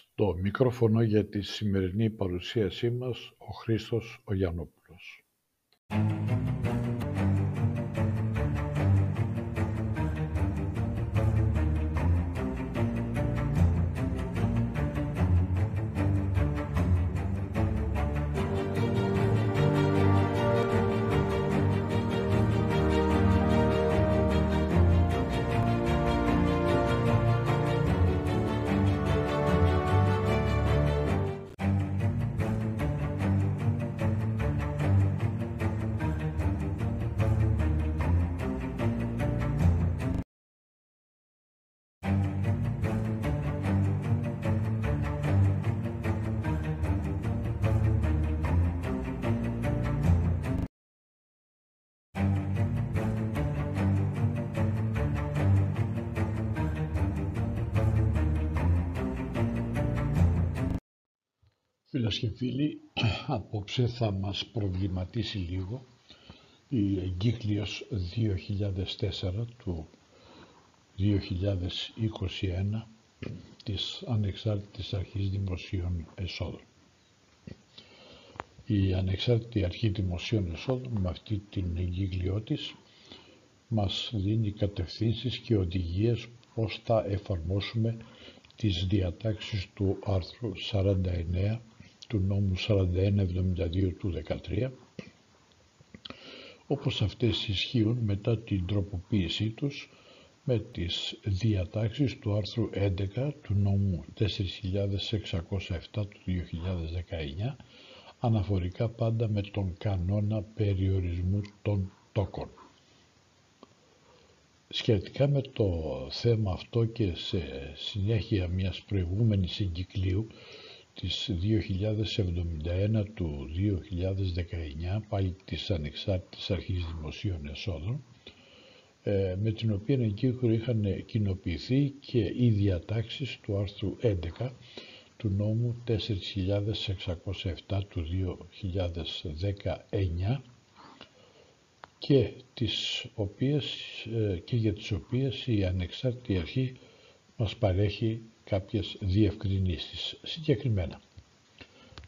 Στο μικρόφωνο για τη σημερινή παρουσίασή μας ο Χρήστος ο Γιαννόπουλος. Φίλες και φίλοι, απόψε θα μας προβληματίσει λίγο η εγκύκλειος 2004 του 2021 της Ανεξάρτητης Αρχής Δημοσίων Εσόδων. Η Ανεξάρτητη Αρχή Δημοσίων Εσόδων με αυτή την εγκύκλειό της μας δίνει κατευθύνσεις και οδηγίες πώς θα εφαρμόσουμε τις διατάξεις του άρθρου 49 του νόμου 4172 του 13 όπως αυτές ισχύουν μετά την τροποποίησή τους με τις διατάξεις του άρθρου 11 του νόμου 4607 του 2019 αναφορικά πάντα με τον κανόνα περιορισμού των τόκων. Σχετικά με το θέμα αυτό και σε συνέχεια μιας προηγούμενης εγκυκλίου της 2071 του 2019 πάλι της Ανεξάρτητης Αρχής Δημοσίων Εσόδων ε, με την οποία εγκύκλου είχαν κοινοποιηθεί και οι διατάξεις του άρθρου 11 του νόμου 4607 του 2019 και, τις οποίες, ε, και για τις οποίες η Ανεξάρτητη Αρχή μας παρέχει κάποιες διευκρινήσεις. Συγκεκριμένα,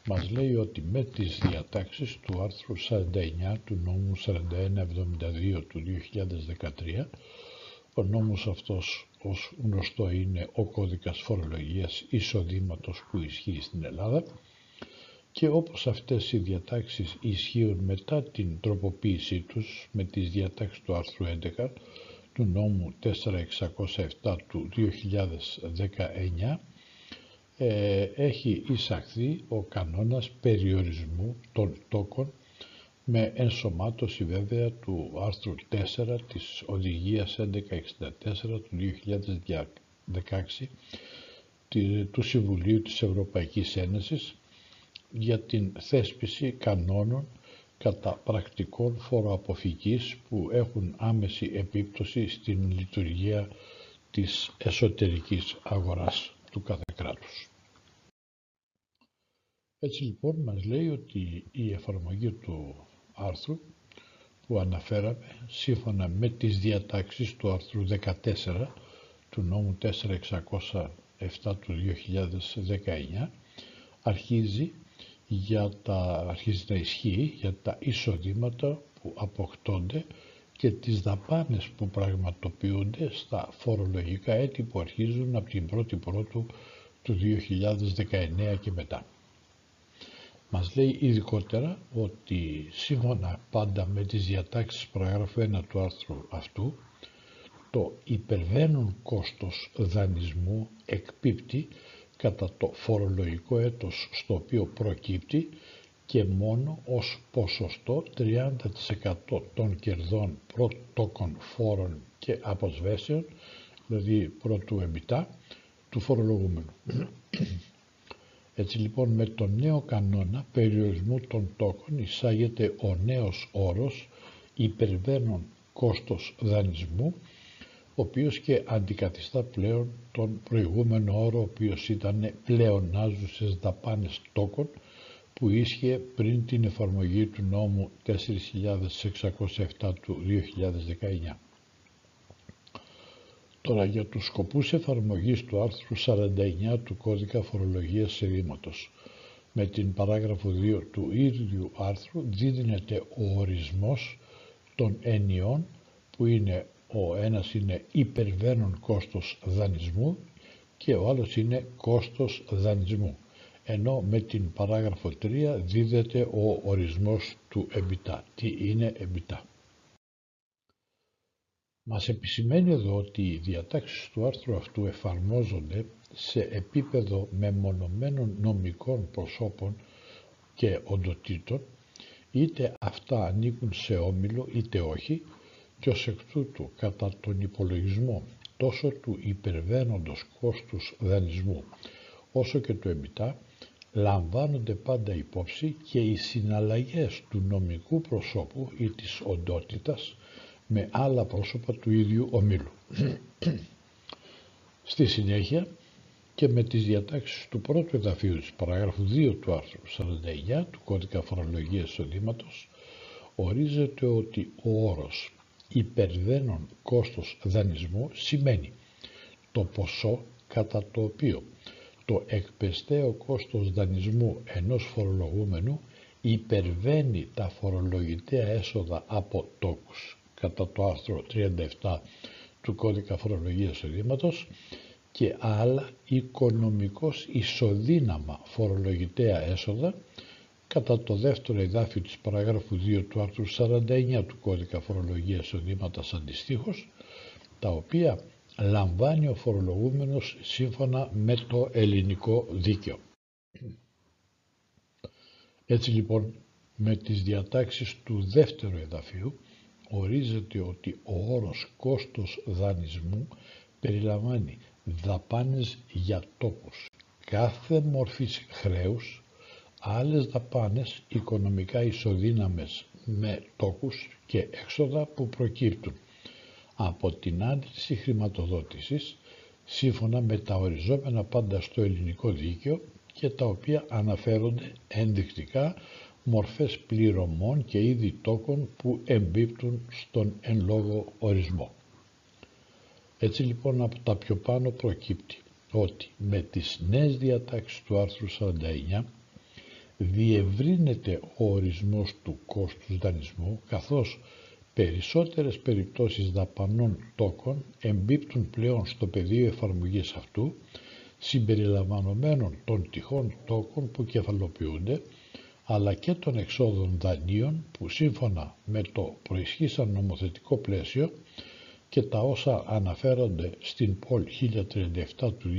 μας λέει ότι με τις διατάξεις του άρθρου 49 του νόμου 4172 του 2013, ο νόμος αυτός ως γνωστό είναι ο κώδικας φορολογίας εισοδήματος που ισχύει στην Ελλάδα και όπως αυτές οι διατάξεις ισχύουν μετά την τροποποίησή τους με τις διατάξεις του άρθρου 11 του νόμου 4607 του 2019 ε, έχει εισαχθεί ο κανόνας περιορισμού των τόκων με ενσωμάτωση βέβαια του άρθρου 4 της Οδηγίας 1164 του 2016 του Συμβουλίου της Ευρωπαϊκής Ένωσης για την θέσπιση κανόνων κατά πρακτικών φοροαποφυγής που έχουν άμεση επίπτωση στην λειτουργία της εσωτερικής αγοράς του κάθε κράτους. Έτσι λοιπόν μας λέει ότι η εφαρμογή του άρθρου που αναφέραμε σύμφωνα με τις διατάξεις του άρθρου 14 του νόμου 4607 του 2019 αρχίζει για τα, αρχίζει να ισχύει για τα εισοδήματα που αποκτώνται και τις δαπάνες που πραγματοποιούνται στα φορολογικά έτη που αρχίζουν από την 1η Πρώτου του 2019 και μετά. Μας λέει ειδικότερα ότι σύμφωνα πάντα με τις διατάξεις παραγράφου 1 του άρθρου αυτού το υπερβαίνουν κόστος δανεισμού εκπίπτει κατά το φορολογικό έτος στο οποίο προκύπτει και μόνο ως ποσοστό 30% των κερδών πρωτόκων φόρων και αποσβέσεων, δηλαδή πρώτου εμπιτά, του φορολογούμενου. Έτσι λοιπόν με τον νέο κανόνα περιορισμού των τόκων εισάγεται ο νέος όρος υπερβαίνων κόστος δανεισμού ο οποίος και αντικαθιστά πλέον τον προηγούμενο όρο ο οποίος ήταν πλεονάζουσες δαπάνες τόκων που ίσχυε πριν την εφαρμογή του νόμου 4607 του 2019. Τώρα για τους σκοπούς εφαρμογής του άρθρου 49 του Κώδικα Φορολογίας Σειρήματος. Με την παράγραφο 2 του ίδιου άρθρου δίδυνεται ο ορισμός των ενιών που είναι ο ένας είναι υπερβαίνον κόστος δανεισμού και ο άλλος είναι κόστος δανεισμού ενώ με την παράγραφο 3 δίδεται ο ορισμός του εμπιτά. Τι είναι εμπιτά. Μας επισημαίνει εδώ ότι οι διατάξεις του άρθρου αυτού εφαρμόζονται σε επίπεδο μεμονωμένων νομικών προσώπων και οντοτήτων, είτε αυτά ανήκουν σε όμιλο είτε όχι, και ως εκ τούτου κατά τον υπολογισμό τόσο του υπερβαίνοντος κόστους δανεισμού όσο και του εμπιτά λαμβάνονται πάντα υπόψη και οι συναλλαγές του νομικού προσώπου ή της οντότητας με άλλα πρόσωπα του ίδιου ομίλου. Στη συνέχεια και με τις διατάξεις του πρώτου εδαφείου της παραγράφου 2 του άρθρου 49 του κώδικα φορολογίας εισοδήματος ορίζεται ότι ο όρος υπερβαίνον κόστος δανεισμού σημαίνει το ποσό κατά το οποίο το εκπαιστέο κόστος δανεισμού ενός φορολογούμενου υπερβαίνει τα φορολογητέα έσοδα από τόκους. Κατά το άρθρο 37 του κώδικα φορολογίας εισοδήματος και άλλα οικονομικός ισοδύναμα φορολογητέα έσοδα κατά το δεύτερο εδάφιο της παραγράφου 2 του άρθρου 49 του κώδικα φορολογίας εισοδήματος αντιστοίχως, τα οποία λαμβάνει ο φορολογούμενος σύμφωνα με το ελληνικό δίκαιο. Έτσι λοιπόν με τις διατάξεις του δεύτερου εδαφίου ορίζεται ότι ο όρος κόστος δανεισμού περιλαμβάνει δαπάνες για τόπους κάθε μορφής χρέους, άλλες δαπάνες οικονομικά ισοδύναμες με τόκους και έξοδα που προκύπτουν από την άντληση χρηματοδότησης σύμφωνα με τα οριζόμενα πάντα στο ελληνικό δίκαιο και τα οποία αναφέρονται ενδεικτικά μορφές πληρωμών και είδη τόκων που εμπίπτουν στον εν λόγω ορισμό. Έτσι λοιπόν από τα πιο πάνω προκύπτει ότι με τις νέες διατάξεις του άρθρου 49 διευρύνεται ο ορισμός του κόστους δανεισμού καθώς περισσότερες περιπτώσεις δαπανών τόκων εμπίπτουν πλέον στο πεδίο εφαρμογής αυτού συμπεριλαμβανομένων των τυχών τόκων που κεφαλοποιούνται αλλά και των εξόδων δανείων που σύμφωνα με το προισχύσαν νομοθετικό πλαίσιο και τα όσα αναφέρονται στην ΠΟΛ 1037 του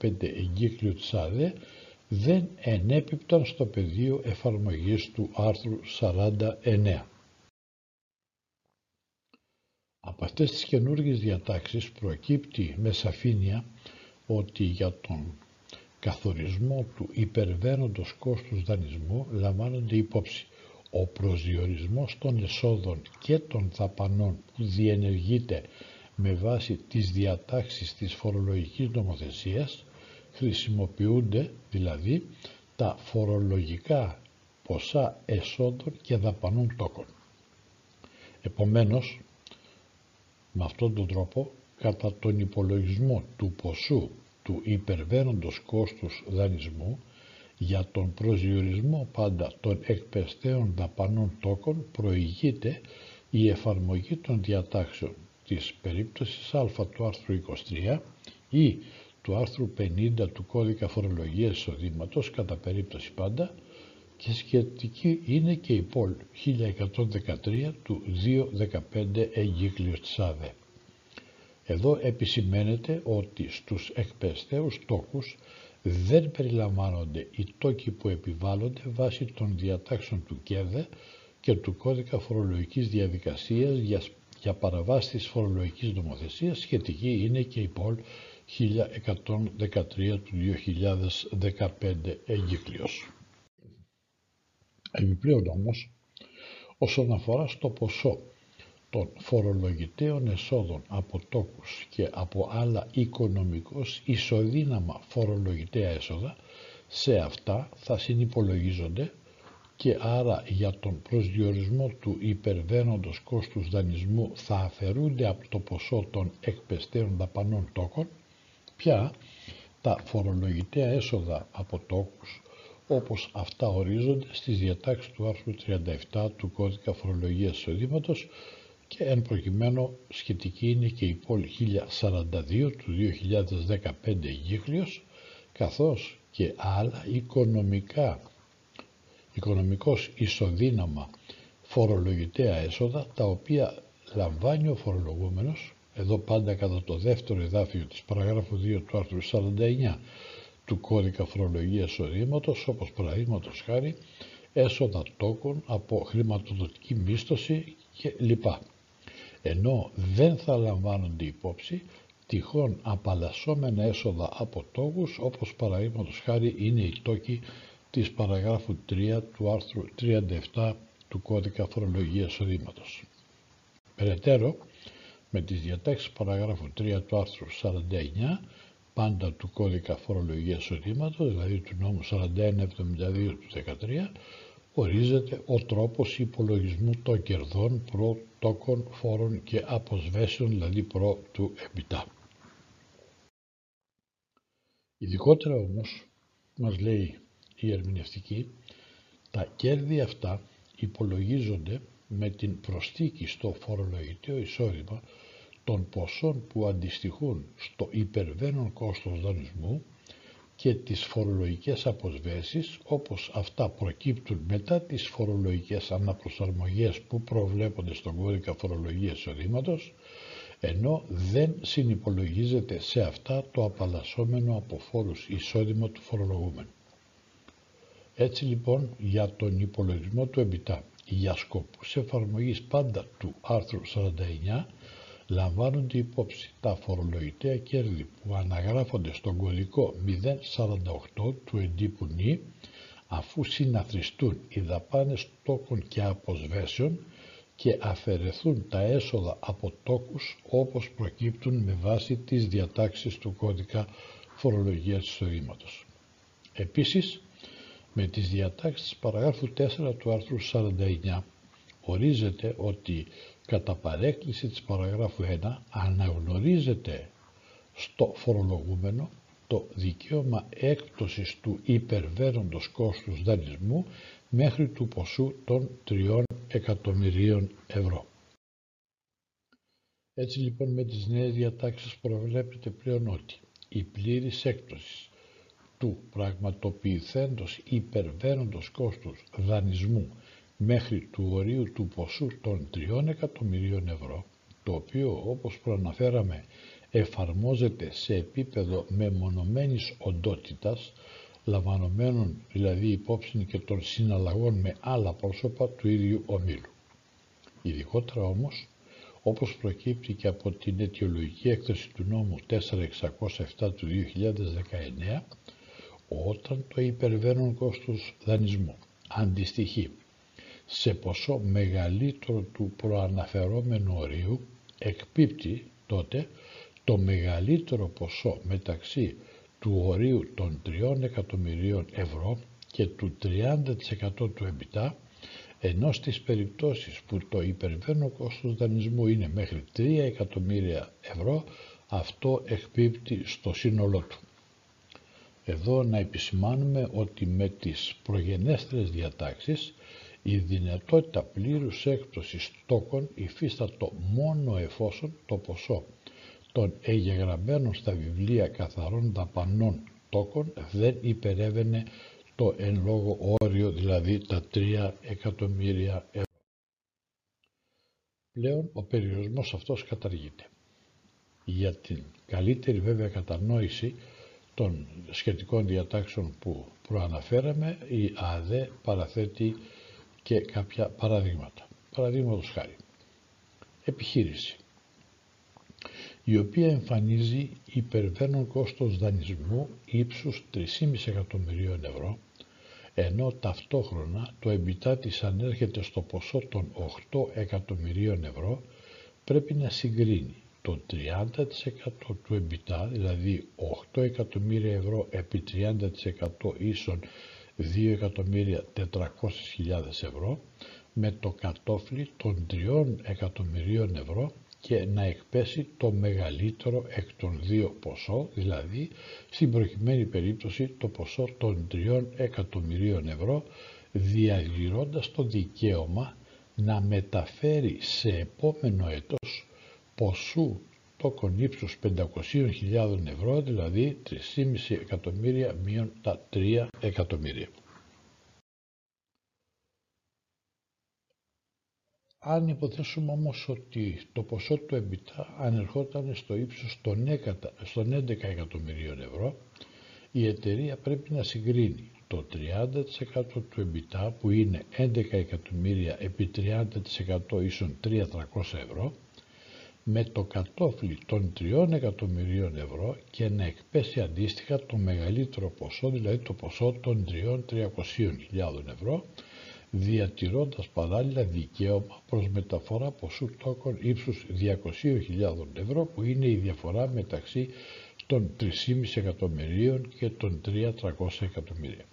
2015 εγκύκλιο της ΑΔΕ δεν ενέπιπταν στο πεδίο εφαρμογής του άρθρου 49. Από αυτές τις καινούργιες διατάξεις προκύπτει με σαφήνεια ότι για τον καθορισμό του υπερβαίνοντος κόστους δανεισμού λαμβάνονται υπόψη ο προσδιορισμός των εσόδων και των δαπανών που διενεργείται με βάση τις διατάξεις της φορολογικής νομοθεσίας χρησιμοποιούνται δηλαδή τα φορολογικά ποσά εσόδων και δαπανών τόκων. Επομένως, με αυτόν τον τρόπο, κατά τον υπολογισμό του ποσού του υπερβαίνοντος κόστους δανεισμού για τον προσδιορισμό πάντα των εκπαιστέων δαπανών τόκων προηγείται η εφαρμογή των διατάξεων της περίπτωσης α του άρθρου 23 ή του άρθρου 50 του κώδικα φορολογίας εισοδήματος κατά περίπτωση πάντα και σχετική είναι και η ΠΟΛ 1113 του 215 εγκύκλιος της ΑΔΕ. Εδώ επισημαίνεται ότι στους εκπαιστέους τόκους δεν περιλαμβάνονται οι τόκοι που επιβάλλονται βάσει των διατάξεων του ΚΕΔΕ και του κώδικα φορολογικής διαδικασίας για, για παραβάση της φορολογικής νομοθεσίας σχετική είναι και η ΠΟΛ 1113 του 2015 εγκύκλιος. Επιπλέον όμως, όσον αφορά στο ποσό των φορολογητέων εσόδων από τόκους και από άλλα οικονομικώς ισοδύναμα φορολογητέα έσοδα, σε αυτά θα συνυπολογίζονται και άρα για τον προσδιορισμό του υπερβαίνοντος κόστους δανεισμού θα αφαιρούνται από το ποσό των εκπαιστέων δαπανών τόκων, πια τα φορολογητέα έσοδα από τόκους όπως αυτά ορίζονται στις διατάξεις του άρθρου 37 του Κώδικα Φορολογίας Εισοδήματος και εν προκειμένου σχετική είναι και η πόλη 1042 του 2015 γύχλιος καθώς και άλλα οικονομικά οικονομικός ισοδύναμα φορολογητέα έσοδα τα οποία λαμβάνει ο φορολογούμενος εδώ πάντα κατά το δεύτερο εδάφιο της παραγράφου 2 του άρθρου 49 του κώδικα φορολογίας εισοδήματος όπως παραδείγματος χάρη έσοδα τόκων από χρηματοδοτική μίσθωση και λοιπά. Ενώ δεν θα λαμβάνονται υπόψη τυχόν απαλλασσόμενα έσοδα από τόκους όπως παραδείγματος χάρη είναι οι τόκοι της παραγράφου 3 του άρθρου 37 του κώδικα φορολογίας εισοδήματος. Περαιτέρω, με τις διατάξεις παραγράφου 3 του άρθρου 49 πάντα του κώδικα φορολογίας εισοδήματος, δηλαδή του νόμου 4172 του 13, ορίζεται ο τρόπος υπολογισμού των κερδών προ τόκων φόρων και αποσβέσεων, δηλαδή προ του επιτά. Ειδικότερα όμως, μας λέει η ερμηνευτική, τα κέρδη αυτά υπολογίζονται με την προστίκη στο φορολογητέο εισόδημα των ποσών που αντιστοιχούν στο υπερβαίνον κόστος δανεισμού και τις φορολογικές αποσβέσεις όπως αυτά προκύπτουν μετά τις φορολογικές αναπροσαρμογές που προβλέπονται στον κώδικα φορολογίας εισοδήματος ενώ δεν συνυπολογίζεται σε αυτά το απαλλασσόμενο από φόρους εισόδημα του φορολογούμενου. Έτσι λοιπόν για τον υπολογισμό του ΕΜΠΙΤΑ για σκοπούς εφαρμογής πάντα του άρθρου 49 λαμβάνονται υπόψη τα φορολογητέα κέρδη που αναγράφονται στον κωδικό 048 του εντύπου νη αφού συναθριστούν οι δαπάνες τόκων και αποσβέσεων και αφαιρεθούν τα έσοδα από τόκους όπως προκύπτουν με βάση τις διατάξεις του κώδικα φορολογίας εισοδήματος. Επίσης, με τις διατάξεις της παραγράφου 4 του άρθρου 49 ορίζεται ότι κατά παρέκκληση της παραγράφου 1 αναγνωρίζεται στο φορολογούμενο το δικαίωμα έκπτωσης του υπερβαίνοντος κόστους δανεισμού μέχρι του ποσού των 3 εκατομμυρίων ευρώ. Έτσι λοιπόν με τις νέες διατάξεις προβλέπεται πλέον ότι η πλήρης έκπτωσης του πραγματοποιηθέντος υπερβαίνοντος κόστους δανεισμού μέχρι του ορίου του ποσού των 3 εκατομμυρίων ευρώ, το οποίο όπως προαναφέραμε εφαρμόζεται σε επίπεδο μεμονωμένης οντότητας, λαμβανομένων δηλαδή υπόψη και των συναλλαγών με άλλα πρόσωπα του ίδιου ομίλου. Ειδικότερα όμως, όπως προκύπτει και από την αιτιολογική έκθεση του νόμου 4607 του 2019, όταν το υπερβαίνον κόστος δανεισμού αντιστοιχεί σε ποσό μεγαλύτερο του προαναφερόμενου ορίου εκπίπτει τότε το μεγαλύτερο ποσό μεταξύ του ορίου των 3 εκατομμυρίων ευρώ και του 30% του εμπιτά ενώ στις περιπτώσεις που το υπερβαίνω κόστος δανεισμού είναι μέχρι 3 εκατομμύρια ευρώ αυτό εκπίπτει στο σύνολό του. Εδώ να επισημάνουμε ότι με τις προγενέστερες διατάξεις η δυνατότητα πλήρους έκπτωσης τόκων υφίστατο μόνο εφόσον το ποσό των εγγεγραμμένων στα βιβλία καθαρών δαπανών τόκων δεν υπερεύαινε το εν λόγω όριο, δηλαδή τα 3 εκατομμύρια ευρώ. Πλέον ο περιορισμός αυτός καταργείται. Για την καλύτερη βέβαια κατανόηση των σχετικών διατάξεων που προαναφέραμε, η ΑΔΕ παραθέτει και κάποια παραδείγματα. Παραδείγματος χάρη. Επιχείρηση η οποία εμφανίζει υπερβαίνον κόστος δανεισμού ύψους 3,5 εκατομμυρίων ευρώ, ενώ ταυτόχρονα το εμπιτά της ανέρχεται στο ποσό των 8 εκατομμυρίων ευρώ, πρέπει να συγκρίνει το 30% του εμπιτά, δηλαδή 8 εκατομμύρια ευρώ επί 30% ίσον 2.400.000 ευρώ με το κατόφλι των 3 εκατομμυρίων ευρώ και να εκπέσει το μεγαλύτερο εκ των δύο ποσό, δηλαδή στην προκειμένη περίπτωση το ποσό των 3 εκατομμυρίων ευρώ, διαγυρώντας το δικαίωμα να μεταφέρει σε επόμενο έτος ποσού τόκον ύψους 500.000 ευρώ, δηλαδή 3,5 εκατομμύρια μείον τα 3 εκατομμύρια. Αν υποθέσουμε όμως ότι το ποσό του εμπιτά ανερχόταν στο ύψος των 11 εκατομμυρίων ευρώ, η εταιρεία πρέπει να συγκρίνει το 30% του εμπιτά που είναι 11 εκατομμύρια επί 30% ίσον 3.300 ευρώ με το κατόφλι των 3 εκατομμυρίων ευρώ και να εκπέσει αντίστοιχα το μεγαλύτερο ποσό, δηλαδή το ποσό των 3.300.000 ευρώ διατηρώντας παράλληλα δικαίωμα προς μεταφορά ποσού τόκων ύψους 200.000 ευρώ που είναι η διαφορά μεταξύ των 3,5 εκατομμυρίων και των 3.300 εκατομμυρίων.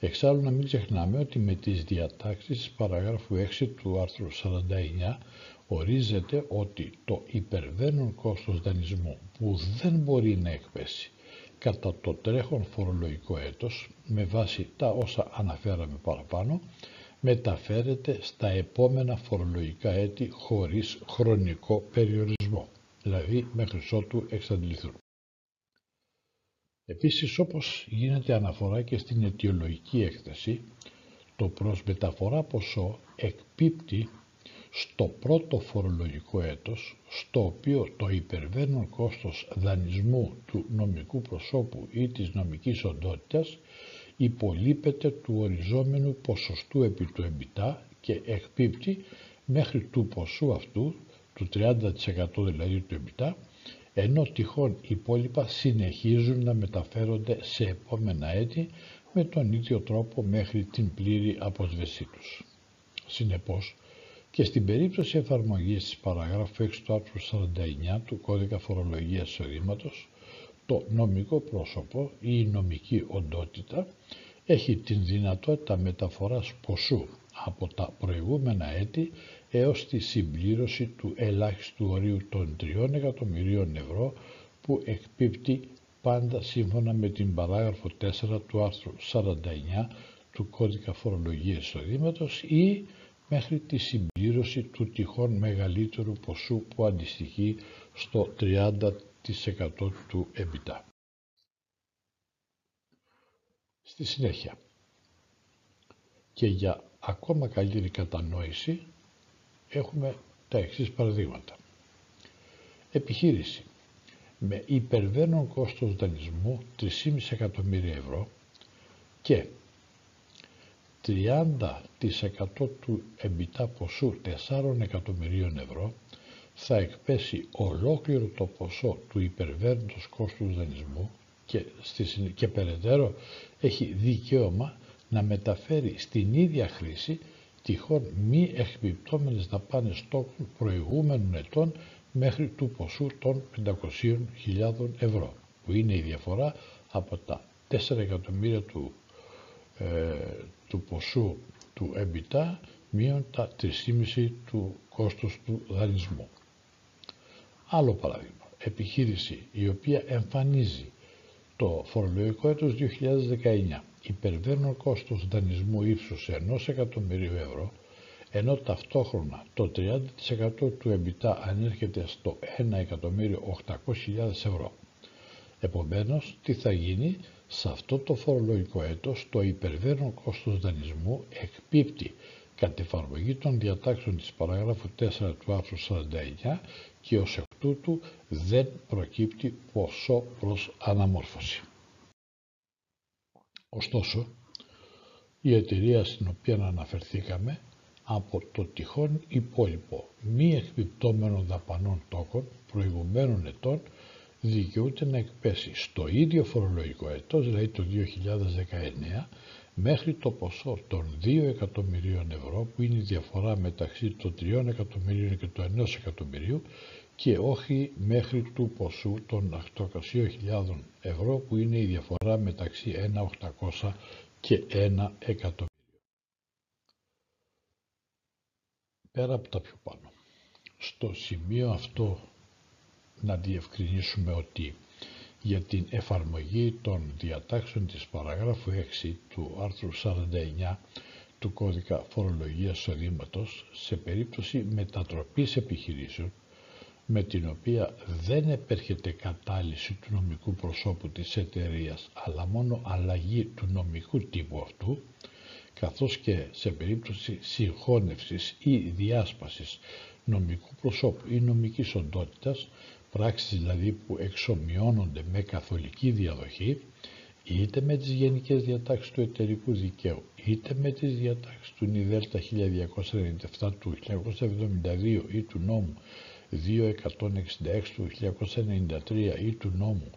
Εξάλλου να μην ξεχνάμε ότι με τις διατάξεις της παραγράφου 6 του άρθρου 49 ορίζεται ότι το υπερβαίνον κόστος δανεισμού που δεν μπορεί να εκπέσει κατά το τρέχον φορολογικό έτος με βάση τα όσα αναφέραμε παραπάνω μεταφέρεται στα επόμενα φορολογικά έτη χωρίς χρονικό περιορισμό, δηλαδή μέχρι ότου εξαντληθούν. Επίσης όπως γίνεται αναφορά και στην αιτιολογική έκθεση, το προς μεταφορά ποσό εκπίπτει στο πρώτο φορολογικό έτος, στο οποίο το υπερβαίνον κόστος δανεισμού του νομικού προσώπου ή της νομικής οντότητας υπολείπεται του οριζόμενου ποσοστού επί του εμπιτά και εκπίπτει μέχρι του ποσού αυτού, του 30% δηλαδή του εμπιτά, ενώ τυχόν υπόλοιπα συνεχίζουν να μεταφέρονται σε επόμενα έτη με τον ίδιο τρόπο μέχρι την πλήρη αποσβεσή τους. Συνεπώς, και στην περίπτωση εφαρμογής της παραγράφου 6 του άρθρου 49 του Κώδικα Φορολογίας Εισοδήματος, το νομικό πρόσωπο ή η νομική οντότητα έχει την δυνατότητα μεταφοράς ποσού από τα προηγούμενα έτη έως τη συμπλήρωση του ελάχιστου ορίου των 3 εκατομμυρίων ευρώ που εκπίπτει πάντα σύμφωνα με την παράγραφο 4 του άρθρου 49 του Κώδικα Φορολογίας Εισοδήματος ή μέχρι τη συμπλήρωση του τυχόν μεγαλύτερου ποσού που αντιστοιχεί στο 30% του εμπιτά. Στη συνέχεια και για ακόμα καλύτερη κατανόηση έχουμε τα εξής παραδείγματα. Επιχείρηση με υπερβαίνον κόστος δανεισμού 3,5 εκατομμύρια ευρώ και 30% του εμπιτά ποσού 4 εκατομμυρίων ευρώ θα εκπέσει ολόκληρο το ποσό του υπερβαίνοντος κόστους δανεισμού και, στη, και περαιτέρω έχει δικαίωμα να μεταφέρει στην ίδια χρήση τυχόν μη εκπιπτόμενες δαπάνες τόκων προηγούμενων ετών μέχρι του ποσού των 500.000 ευρώ που είναι η διαφορά από τα 4 εκατομμύρια του ε, του ποσού του EBITDA μείον τα 3,5 του κόστους του δανεισμού. Άλλο παράδειγμα, επιχείρηση η οποία εμφανίζει το φορολογικό έτος 2019 υπερβαίνουν κόστος δανεισμού ύψους 1 εκατομμυρίου ευρώ ενώ ταυτόχρονα το 30% του EBITDA ανέρχεται στο 1.800.000 ευρώ. Επομένως, τι θα γίνει, σε αυτό το φορολογικό έτος το υπερβαίνον κόστος δανεισμού εκπίπτει κατ' εφαρμογή των διατάξεων της παραγράφου 4 του άρθρου 49 και ως εκ τούτου δεν προκύπτει ποσό προς αναμόρφωση. Ωστόσο, η εταιρεία στην οποία αναφερθήκαμε από το τυχόν υπόλοιπο μη εκπιπτόμενων δαπανών τόκων προηγουμένων ετών δικαιούται να εκπέσει στο ίδιο φορολογικό έτος, δηλαδή το 2019, μέχρι το ποσό των 2 εκατομμυρίων ευρώ που είναι η διαφορά μεταξύ των 3 εκατομμυρίων και του 1 εκατομμυρίου και όχι μέχρι του ποσού των 800.000 ευρώ που είναι η διαφορά μεταξύ 1.800 και 1 εκατομμύριο. Πέρα από τα πιο πάνω. Στο σημείο αυτό να διευκρινίσουμε ότι για την εφαρμογή των διατάξεων της παραγράφου 6 του άρθρου 49 του κώδικα φορολογίας εισοδήματος σε περίπτωση μετατροπής επιχειρήσεων με την οποία δεν επέρχεται κατάλυση του νομικού προσώπου της εταιρείας αλλά μόνο αλλαγή του νομικού τύπου αυτού καθώς και σε περίπτωση συγχώνευσης ή διάσπασης νομικού προσώπου ή νομικής οντότητας, πράξεις δηλαδή που εξομοιώνονται με καθολική διαδοχή, είτε με τις γενικές διατάξεις του εταιρικού δικαίου, είτε με τις διατάξεις του ΝΙΔΕΛΤΑ 1297 του 1972 ή του νόμου 2.166 του 1993 ή του νόμου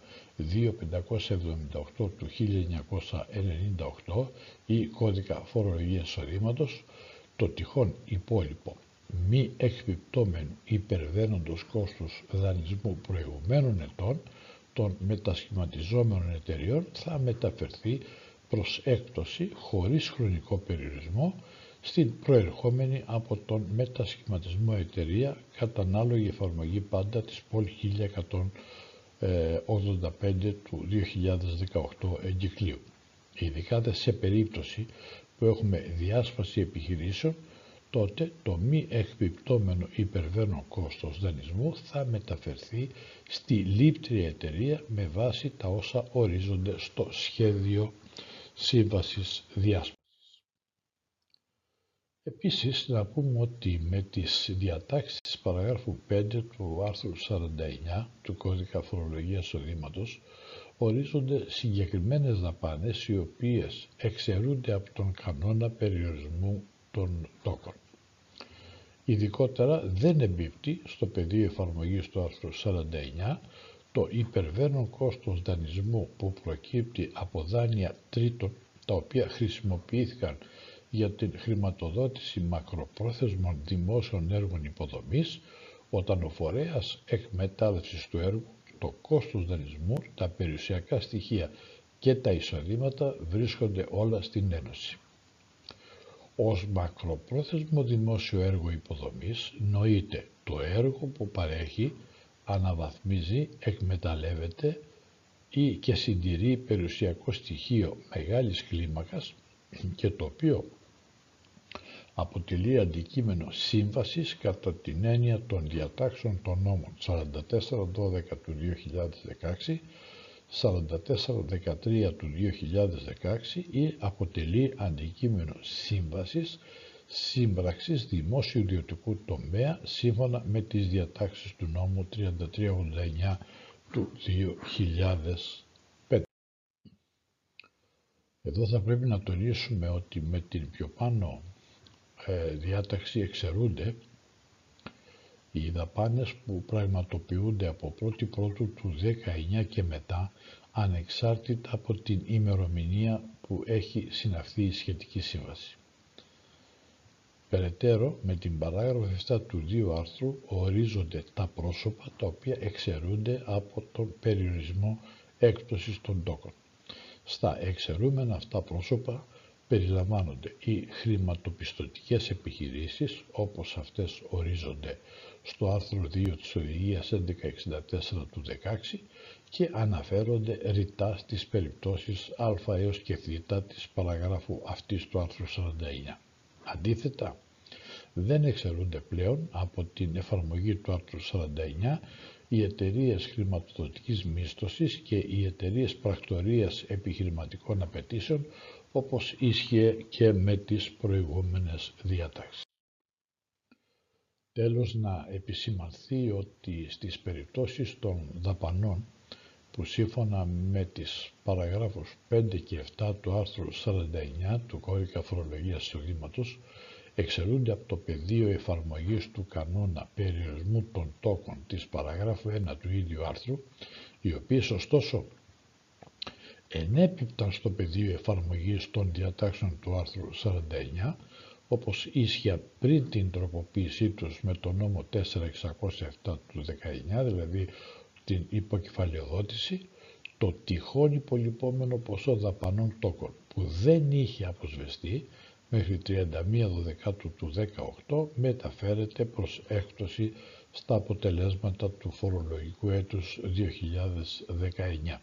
2.578 του 1998 ή κώδικα φορολογίας εισοδήματος, το τυχόν υπόλοιπο μη εκπιπτόμενου υπερβαίνοντος κόστους δανεισμού προηγουμένων ετών των μετασχηματιζόμενων εταιριών θα μεταφερθεί προς έκπτωση χωρίς χρονικό περιορισμό στην προερχόμενη από τον μετασχηματισμό εταιρεία κατά ανάλογη εφαρμογή πάντα της ΠΟΛ 1185 του 2018 εγκυκλίου. Ειδικά σε περίπτωση που έχουμε διάσπαση επιχειρήσεων, τότε το μη εκπιπτόμενο υπερβαίνον κόστος δανεισμού θα μεταφερθεί στη λήπτρια εταιρεία με βάση τα όσα ορίζονται στο σχέδιο σύμβασης διάσπασης. Επίσης να πούμε ότι με τις διατάξεις της παραγράφου 5 του άρθρου 49 του κώδικα φορολογίας οδήματος ορίζονται συγκεκριμένες δαπάνες οι οποίες εξαιρούνται από τον κανόνα περιορισμού των τόκων. Ειδικότερα δεν εμπίπτει στο πεδίο εφαρμογής του άρθρου 49 το υπερβαίνον κόστος δανεισμού που προκύπτει από δάνεια τρίτων τα οποία χρησιμοποιήθηκαν για την χρηματοδότηση μακροπρόθεσμων δημόσιων έργων υποδομής όταν ο φορέας εκμετάλλευσης του έργου, το κόστος δανεισμού, τα περιουσιακά στοιχεία και τα εισοδήματα βρίσκονται όλα στην Ένωση. Ως μακροπρόθεσμο δημόσιο έργο υποδομής νοείται το έργο που παρέχει, αναβαθμίζει, εκμεταλλεύεται ή και συντηρεί περιουσιακό στοιχείο μεγάλης κλίμακας και το οποίο αποτελεί αντικείμενο σύμβασης κατά την έννοια των διατάξεων των νόμων 44-12 του 2016, 44-13 του 2016 ή αποτελεί αντικείμενο σύμβασης σύμπραξης δημόσιου ιδιωτικού τομέα σύμφωνα με τις διατάξεις του νόμου 3389 του 2005. Εδώ θα πρέπει να τονίσουμε ότι με την πιο πάνω ε, διάταξη εξαιρούνται οι δαπάνες που πραγματοποιούνται από 1η Πρώτου του 19 και μετά ανεξάρτητα από την ημερομηνία που έχει συναυθεί η σχετική σύμβαση. Περαιτέρω, με την παράγραφο 7 του 2 άρθρου ορίζονται τα πρόσωπα τα οποία εξαιρούνται από τον περιορισμό έκπτωσης των τόκων. Στα εξαιρούμενα αυτά πρόσωπα περιλαμβάνονται οι χρηματοπιστωτικές επιχειρήσεις όπως αυτές ορίζονται στο άρθρο 2 της Οδηγίας 1164 του 16 και αναφέρονται ρητά στις περιπτώσεις α έως και θ της παραγράφου αυτής του άρθρου 49. Αντίθετα, δεν εξαιρούνται πλέον από την εφαρμογή του άρθρου 49 οι εταιρείες χρηματοδοτικής μίσθωσης και οι εταιρείες πρακτορίας επιχειρηματικών απαιτήσεων όπως ίσχυε και με τις προηγούμενες διατάξεις. Τέλος να επισημανθεί ότι στις περιπτώσεις των δαπανών που σύμφωνα με τις παραγράφους 5 και 7 του άρθρου 49 του κώδικα φορολογίας εισοδήματος εξαιρούνται από το πεδίο εφαρμογής του κανόνα περιορισμού των τόκων της παραγράφου 1 του ίδιου άρθρου, οι οποίες ωστόσο ενέπιπταν στο πεδίο εφαρμογής των διατάξεων του άρθρου 49, όπως ίσχυα πριν την τροποποίησή τους με το νόμο 4607 του 19, δηλαδή την υποκεφαλαιοδότηση, το τυχόν υπολοιπόμενο ποσό δαπανών τόκων που δεν είχε αποσβεστεί μέχρι 31 Δεκάτου του 18 μεταφέρεται προς έκπτωση στα αποτελέσματα του φορολογικού έτους 2019.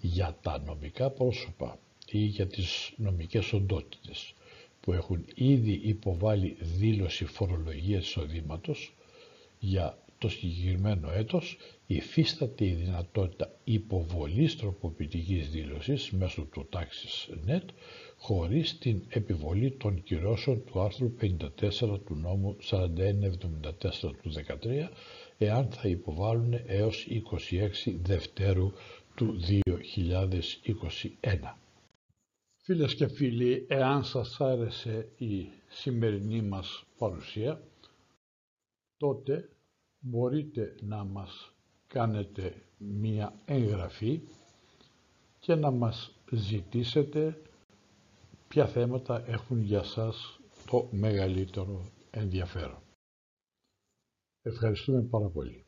Για τα νομικά πρόσωπα ή για τις νομικές οντότητες που έχουν ήδη υποβάλει δήλωση φορολογίας εισοδήματος για το συγκεκριμένο έτος υφίσταται η δυνατότητα υποβολής τροποποιητικής δήλωσης μέσω του τάξης net χωρίς την επιβολή των κυρώσεων του άρθρου 54 του νόμου 4174 του 13 εάν θα υποβάλουν έως 26 Δευτέρου του 2021. Φίλες και φίλοι, εάν σας άρεσε η σημερινή μας παρουσία, τότε μπορείτε να μας κάνετε μία εγγραφή και να μας ζητήσετε ποια θέματα έχουν για σας το μεγαλύτερο ενδιαφέρον. Ευχαριστούμε πάρα πολύ.